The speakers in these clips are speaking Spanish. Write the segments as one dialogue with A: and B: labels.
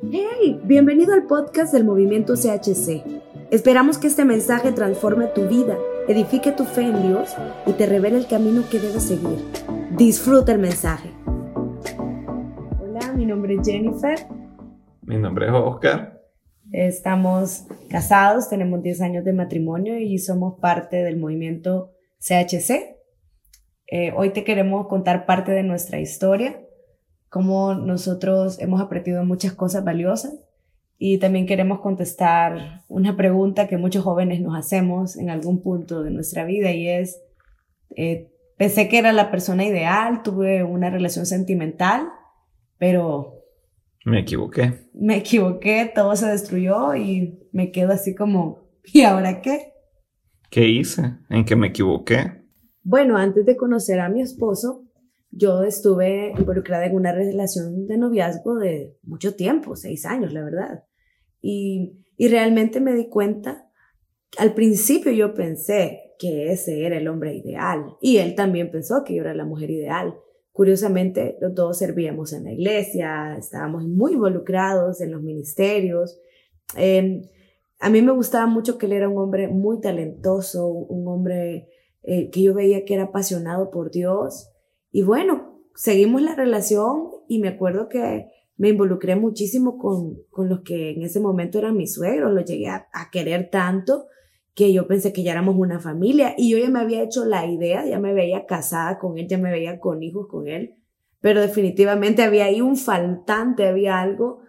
A: Hey, bienvenido al podcast del movimiento CHC. Esperamos que este mensaje transforme tu vida, edifique tu fe en Dios y te revele el camino que debes seguir. Disfruta el mensaje. Hola, mi nombre es Jennifer.
B: Mi nombre es Oscar.
A: Estamos casados, tenemos 10 años de matrimonio y somos parte del movimiento CHC. Eh, hoy te queremos contar parte de nuestra historia cómo nosotros hemos aprendido muchas cosas valiosas y también queremos contestar una pregunta que muchos jóvenes nos hacemos en algún punto de nuestra vida y es, eh, pensé que era la persona ideal, tuve una relación sentimental, pero...
B: Me equivoqué.
A: Me equivoqué, todo se destruyó y me quedo así como, ¿y ahora qué?
B: ¿Qué hice? ¿En qué me equivoqué?
A: Bueno, antes de conocer a mi esposo, yo estuve involucrada en una relación de noviazgo de mucho tiempo, seis años, la verdad. Y, y realmente me di cuenta, al principio yo pensé que ese era el hombre ideal y él también pensó que yo era la mujer ideal. Curiosamente, los dos servíamos en la iglesia, estábamos muy involucrados en los ministerios. Eh, a mí me gustaba mucho que él era un hombre muy talentoso, un hombre eh, que yo veía que era apasionado por Dios y bueno, seguimos la relación y me acuerdo que me involucré muchísimo con, con los que en ese momento eran mis suegros, los llegué a, querer tanto que yo pensé que ya éramos una familia y yo ya me había hecho la idea, ya me veía casada con él, ya me veía con hijos con él, pero definitivamente había ahí un faltante, había algo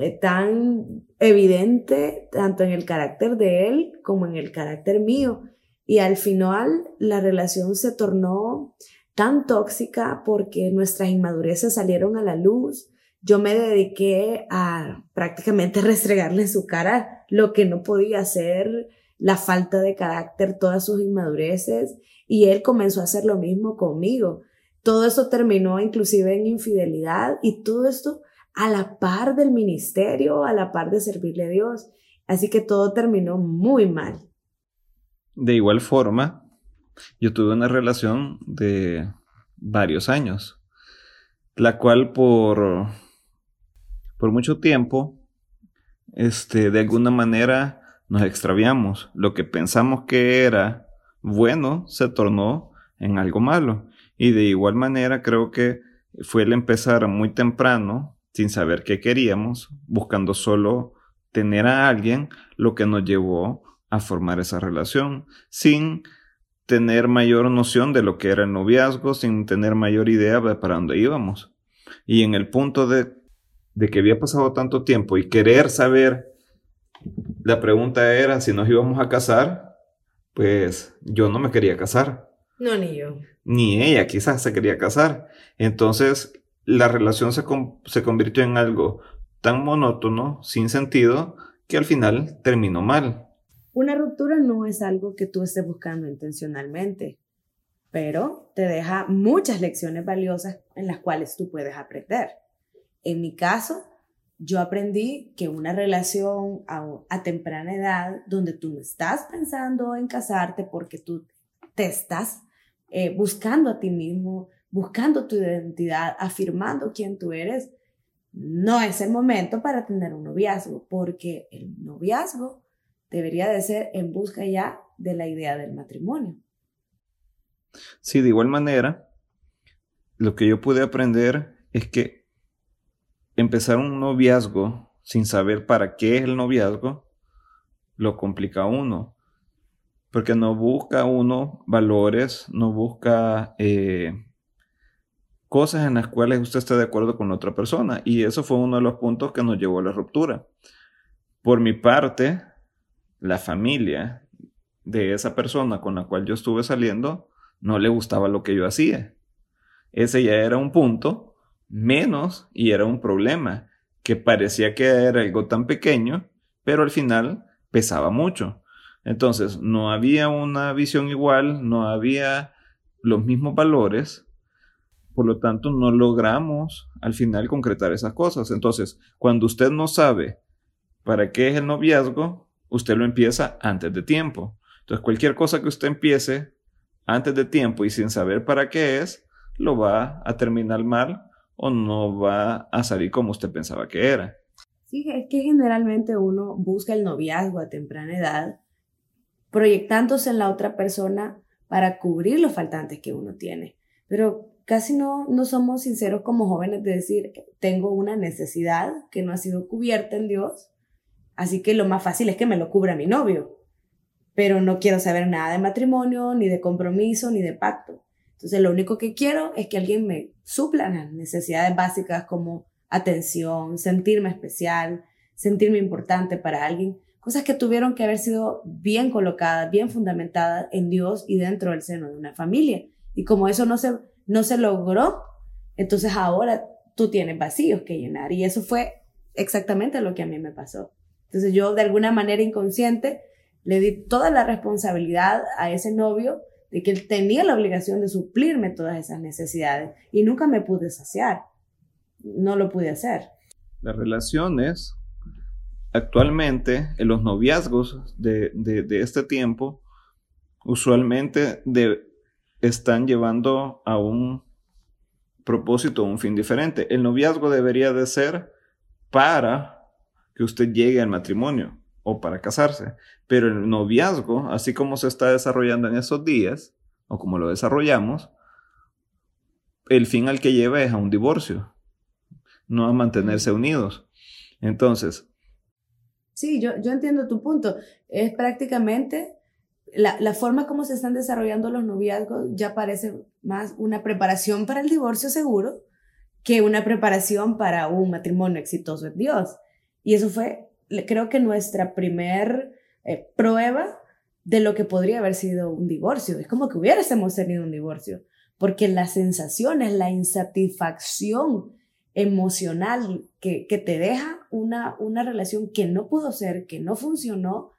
A: eh, tan evidente tanto en el carácter de él como en el carácter mío. Y al final la relación se tornó tan tóxica porque nuestras inmadureces salieron a la luz. Yo me dediqué a prácticamente restregarle en su cara lo que no podía hacer, la falta de carácter, todas sus inmadureces, y él comenzó a hacer lo mismo conmigo. Todo eso terminó inclusive en infidelidad y todo esto a la par del ministerio, a la par de servirle a Dios. Así que todo terminó muy mal.
B: De igual forma, yo tuve una relación de varios años, la cual por, por mucho tiempo, este, de alguna manera nos extraviamos. Lo que pensamos que era bueno se tornó en algo malo. Y de igual manera creo que fue el empezar muy temprano, sin saber qué queríamos, buscando solo tener a alguien, lo que nos llevó a formar esa relación, sin tener mayor noción de lo que era el noviazgo, sin tener mayor idea de para dónde íbamos. Y en el punto de, de que había pasado tanto tiempo y querer saber, la pregunta era si nos íbamos a casar, pues yo no me quería casar.
A: No, ni yo.
B: Ni ella quizás se quería casar. Entonces la relación se, se convirtió en algo tan monótono, sin sentido, que al final terminó mal.
A: Una ruptura no es algo que tú estés buscando intencionalmente, pero te deja muchas lecciones valiosas en las cuales tú puedes aprender. En mi caso, yo aprendí que una relación a, temprana edad, donde tú no estás pensando en casarte porque tú te estás eh, buscando a ti mismo, buscando tu identidad, afirmando quién tú eres, no es el momento para tener un noviazgo, porque el noviazgo debería de ser en busca ya de la idea del matrimonio.
B: Sí, de igual manera, lo que yo pude aprender es que empezar un noviazgo sin saber para qué es el noviazgo, lo complica uno. Porque no busca uno valores, no busca eh, cosas en las cuales usted esté de acuerdo con otra persona. Y eso fue uno de los puntos que nos llevó a la ruptura. Por mi parte, la familia de esa persona con la cual yo estuve saliendo no le gustaba lo que yo hacía. Ese ya era un punto menos y era un problema que parecía que era algo tan pequeño, pero al final pesaba mucho. Entonces, no había una visión igual, no había los mismos valores, por lo tanto, no logramos al final concretar esas cosas. Entonces, cuando usted no sabe para qué es el noviazgo, usted lo empieza antes de tiempo. Entonces, cualquier cosa que usted empiece antes de tiempo y sin saber para qué es, lo va a terminar mal o no va a salir como usted pensaba que era.
A: Sí, es que generalmente uno busca el noviazgo a temprana edad, proyectándose en la otra persona para cubrir los faltantes que uno tiene. Pero casi no, no somos sinceros como jóvenes de decir, tengo una necesidad que no ha sido cubierta en Dios, así que lo más fácil es que me lo cubra mi novio, pero no quiero saber nada de matrimonio, ni de compromiso, ni de pacto. Entonces lo único que quiero es que alguien me supla las necesidades básicas como atención, sentirme especial, sentirme importante para alguien, cosas que tuvieron que haber sido bien colocadas, bien fundamentadas en Dios y dentro del seno de una familia. Y como eso no se, no se logró, entonces ahora tú tienes vacíos que llenar. Y eso fue exactamente lo que a mí me pasó. Entonces yo de alguna manera inconsciente le di toda la responsabilidad a ese novio de que él tenía la obligación de suplirme todas esas necesidades y nunca me pude saciar. No lo pude hacer.
B: Las relaciones actualmente, en los noviazgos de, de, este tiempo, usualmente de, están llevando a un propósito, un fin diferente. El noviazgo debería de ser para que usted llegue al matrimonio o para casarse. Pero el noviazgo, así como se está desarrollando en esos días, o como lo desarrollamos, el fin al que lleva es a un divorcio, no a mantenerse unidos. Entonces.
A: Sí, yo, yo entiendo tu punto. Es prácticamente la, la, forma como se están desarrollando los noviazgos ya parece más una preparación para el divorcio seguro que una preparación para un matrimonio exitoso en Dios. Y eso fue creo que nuestra primer eh, prueba de lo que podría haber sido un divorcio. Es como que hubiésemos tenido un divorcio, porque las sensaciones, la insatisfacción emocional que, que te deja una, una relación que no pudo ser, que no funcionó,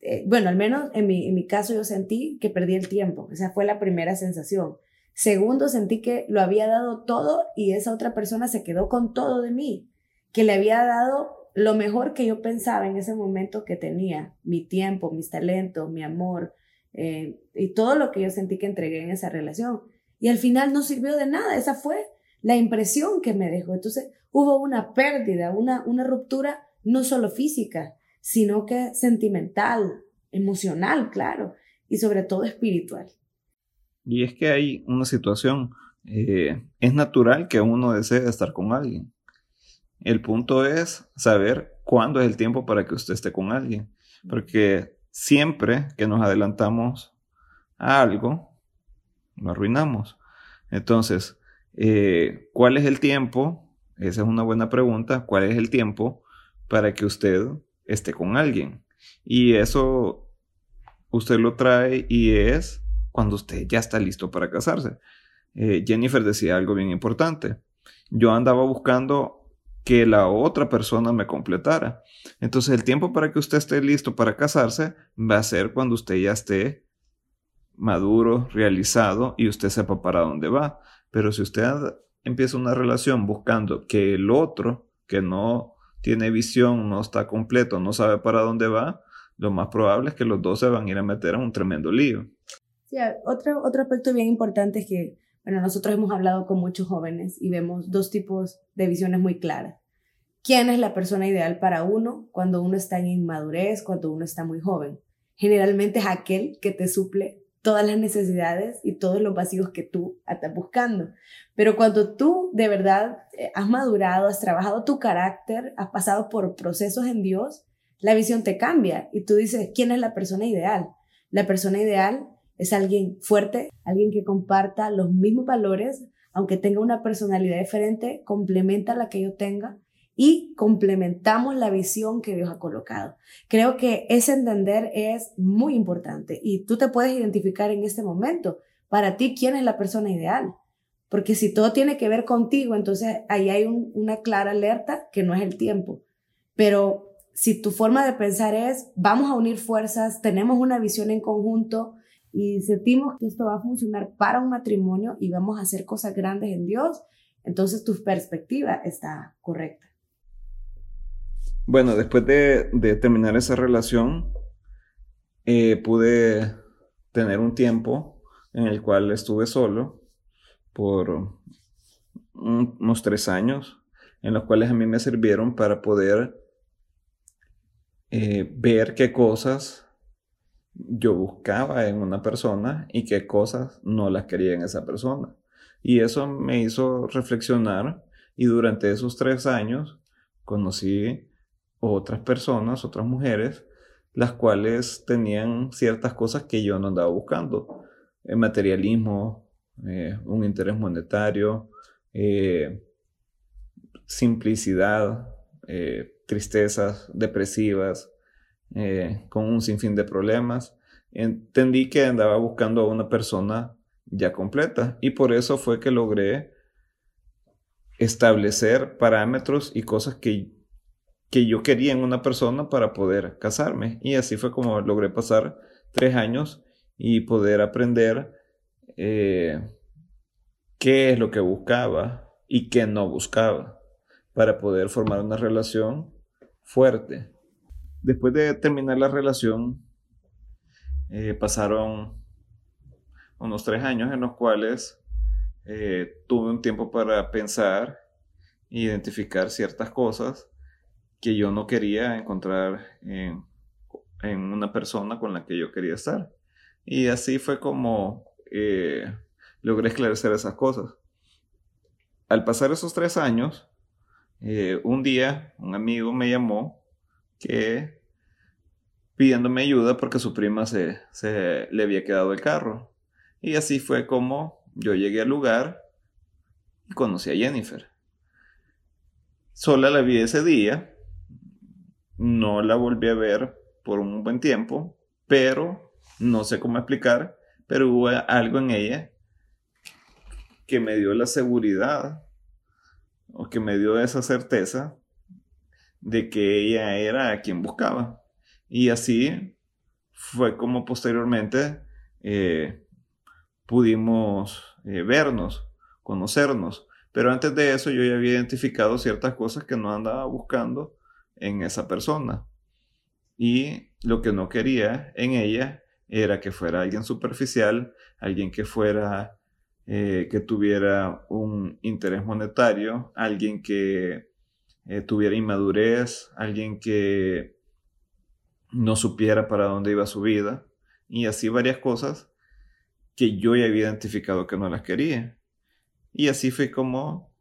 A: eh, bueno, al menos en mi, en mi caso yo sentí que perdí el tiempo, esa fue la primera sensación. Segundo, sentí que lo había dado todo y esa otra persona se quedó con todo de mí, que le había dado lo mejor que yo pensaba en ese momento que tenía, mi tiempo, mis talentos, mi amor eh, y todo lo que yo sentí que entregué en esa relación. Y al final no sirvió de nada, esa fue la impresión que me dejó. Entonces hubo una pérdida, una, una ruptura no solo física, sino que sentimental, emocional, claro, y sobre todo espiritual.
B: Y es que hay una situación, eh, es natural que uno desee estar con alguien. El punto es saber cuándo es el tiempo para que usted esté con alguien. Porque siempre que nos adelantamos a algo, lo arruinamos. Entonces, eh, ¿cuál es el tiempo? Esa es una buena pregunta. ¿Cuál es el tiempo para que usted esté con alguien? Y eso usted lo trae y es cuando usted ya está listo para casarse. Eh, Jennifer decía algo bien importante. Yo andaba buscando que la otra persona me completara. Entonces el tiempo para que usted esté listo para casarse va a ser cuando usted ya esté maduro, realizado y usted sepa para dónde va. Pero si usted empieza una relación buscando que el otro, que no tiene visión, no está completo, no sabe para dónde va, lo más probable es que los dos se van a ir a meter en un tremendo lío.
A: Sí, otro, otro aspecto bien importante es que bueno, nosotros hemos hablado con muchos jóvenes y vemos dos tipos de visiones muy claras. ¿Quién es la persona ideal para uno cuando uno está en inmadurez, cuando uno está muy joven? Generalmente es aquel que te suple todas las necesidades y todos los vacíos que tú estás buscando. Pero cuando tú de verdad eh, has madurado, has trabajado tu carácter, has pasado por procesos en Dios, la visión te cambia y tú dices, ¿quién es la persona ideal? La persona ideal es alguien fuerte, alguien que comparta los mismos valores, aunque tenga una personalidad diferente, complementa la que yo tenga y complementamos la visión que Dios ha colocado. Creo que ese entender es muy importante y tú te puedes identificar en este momento. Para ti, ¿quién es la persona ideal? Porque si todo tiene que ver contigo, entonces ahí hay una clara alerta que no es el tiempo. Pero si tu forma de pensar es, vamos a unir fuerzas, tenemos una visión en conjunto, y sentimos que esto va a funcionar para un matrimonio y vamos a hacer cosas grandes en Dios, entonces tu perspectiva está correcta.
B: Bueno, después de, terminar esa relación, eh, pude tener un tiempo en el cual estuve solo por unos tres años, en los cuales a mí me sirvieron para poder eh, ver qué cosas yo buscaba en una persona y qué cosas no las quería en esa persona. Y eso me hizo reflexionar y durante esos tres años conocí otras personas, otras mujeres, las cuales tenían ciertas cosas que yo no andaba buscando. El materialismo, eh, un interés monetario, eh, simplicidad, eh, tristezas depresivas, con un sinfín de problemas. Entendí que andaba buscando a una persona ya completa y por eso fue que logré establecer parámetros y cosas que, que yo quería en una persona para poder casarme. Y así fue como logré pasar tres años y poder aprender eh, qué es lo que buscaba y qué no buscaba para poder formar una relación fuerte. Después de terminar la relación, eh, pasaron unos tres años en los cuales eh, tuve un tiempo para pensar e identificar ciertas cosas que yo no quería encontrar en, una persona con la que yo quería estar. Y así fue como eh, logré esclarecer esas cosas. Al pasar esos tres años, eh, un día un amigo me llamó que pidiéndome ayuda porque su prima se, se le había quedado el carro. Y así fue como yo llegué al lugar y conocí a Jennifer. Sola la vi ese día, no la volví a ver por un buen tiempo, pero no sé cómo explicar, pero hubo algo en ella que me dio la seguridad o que me dio esa certeza de que ella era a quien buscaba. Y así fue como posteriormente eh, pudimos eh, vernos, conocernos. Pero antes de eso yo ya había identificado ciertas cosas que no andaba buscando en esa persona. Y lo que no quería en ella era que fuera alguien superficial, alguien que fuera, eh, que tuviera un interés monetario, alguien que eh, tuviera inmadurez, alguien que no supiera para dónde iba su vida. Y así varias cosas que yo ya había identificado que no las quería. Y así fue como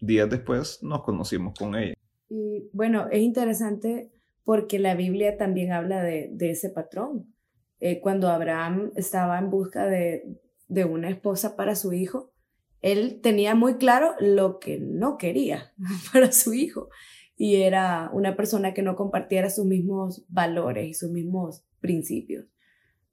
B: días después nos conocimos con ella.
A: Y bueno, es interesante porque la Biblia también habla de, ese patrón. Eh, cuando Abraham estaba en busca de, de una esposa para su hijo, él tenía muy claro lo que no quería para su hijo y era una persona que no compartiera sus mismos valores y sus mismos principios.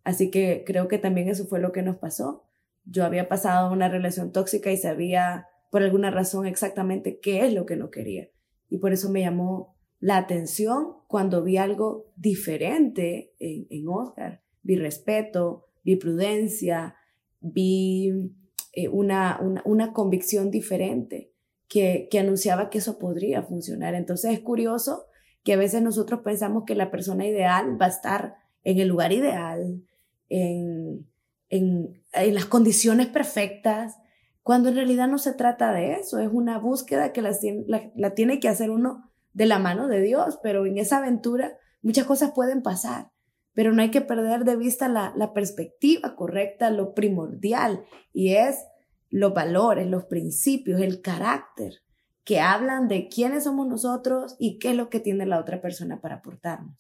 A: Así que creo que también eso fue lo que nos pasó. Yo había pasado una relación tóxica y sabía por alguna razón exactamente qué es lo que no quería. Y por eso me llamó la atención cuando vi algo diferente en, Oscar. Vi respeto, vi prudencia, vi eh, una, una, convicción diferente que, que anunciaba que eso podría funcionar. Entonces es curioso que a veces nosotros pensamos que la persona ideal va a estar en el lugar ideal, en, en, las condiciones perfectas, cuando en realidad no se trata de eso, es una búsqueda que la, tiene que hacer uno de la mano de Dios, pero en esa aventura muchas cosas pueden pasar, pero no hay que perder de vista la, la perspectiva correcta, lo primordial, y es los valores, los principios, el carácter que hablan de quiénes somos nosotros y qué es lo que tiene la otra persona para aportarnos.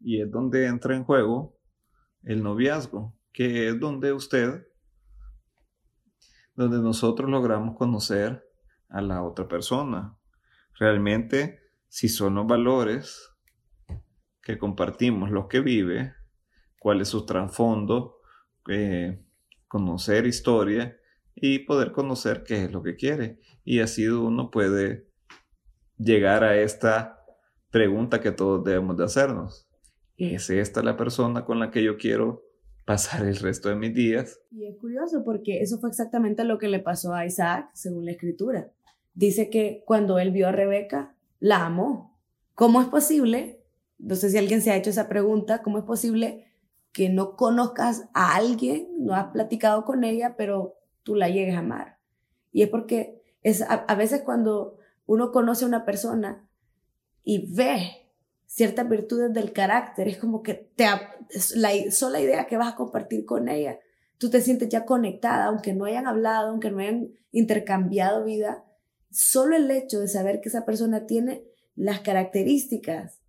B: Y es donde entra en juego el noviazgo, que es donde usted, donde nosotros logramos conocer a la otra persona. Realmente, si son los valores que compartimos, los que vive, cuál es su trasfondo, eh, conocer historia y poder conocer qué es lo que quiere. Y así uno puede llegar a esta pregunta que todos debemos de hacernos. ¿Es esta la persona con la que yo quiero pasar el resto de mis días?
A: Y es curioso porque eso fue exactamente lo que le pasó a Isaac, según la escritura. Dice que cuando él vio a Rebeca, la amó. ¿Cómo es posible? No sé si alguien se ha hecho esa pregunta, ¿cómo es posible que no conozcas a alguien, no has platicado con ella, pero tú la llegues a amar? Y es porque es a, a veces cuando uno conoce a una persona y ve ciertas virtudes del carácter, es como que te, la sola idea que vas a compartir con ella, tú te sientes ya conectada, aunque no hayan hablado, aunque no hayan intercambiado vida, solo el hecho de saber que esa persona tiene las características,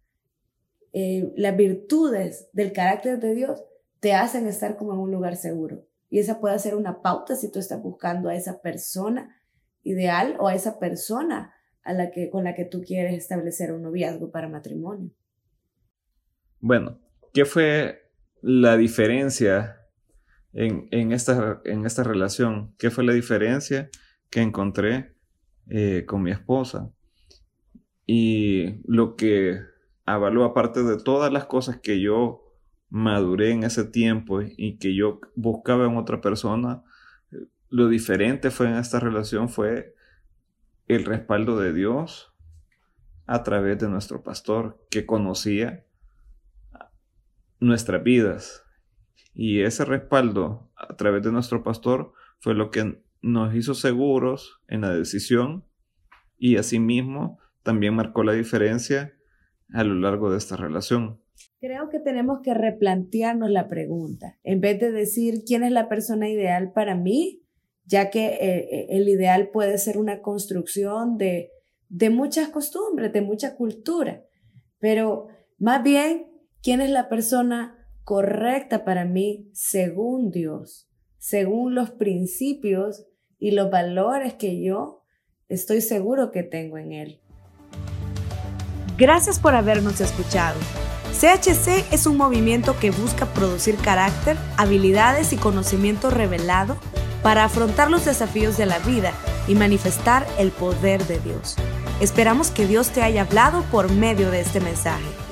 A: eh, las virtudes del carácter de Dios, te hacen estar como en un lugar seguro. Y esa puede ser una pauta si tú estás buscando a esa persona ideal o a esa persona a la que, con la que tú quieres establecer un noviazgo para matrimonio.
B: Bueno, ¿qué fue la diferencia en, en, esta, en esta relación? ¿Qué fue la diferencia que encontré eh, con mi esposa? Y lo que avaló, aparte de todas las cosas que yo maduré en ese tiempo y que yo buscaba en otra persona, lo diferente fue en esta relación fue el respaldo de Dios a través de nuestro pastor que conocía nuestras vidas. Y ese respaldo a través de nuestro pastor fue lo que nos hizo seguros en la decisión y asimismo también marcó la diferencia a lo largo de esta relación.
A: Creo que tenemos que replantearnos la pregunta. En vez de decir quién es la persona ideal para mí, ya que eh, el ideal puede ser una construcción de, de muchas costumbres, de mucha cultura, pero más bien, ¿quién es la persona correcta para mí según Dios, según los principios y los valores que yo estoy seguro que tengo en Él? Gracias por habernos escuchado. CHC es un movimiento que busca producir carácter, habilidades y conocimiento revelado para afrontar los desafíos de la vida y manifestar el poder de Dios. Esperamos que Dios te haya hablado por medio de este mensaje.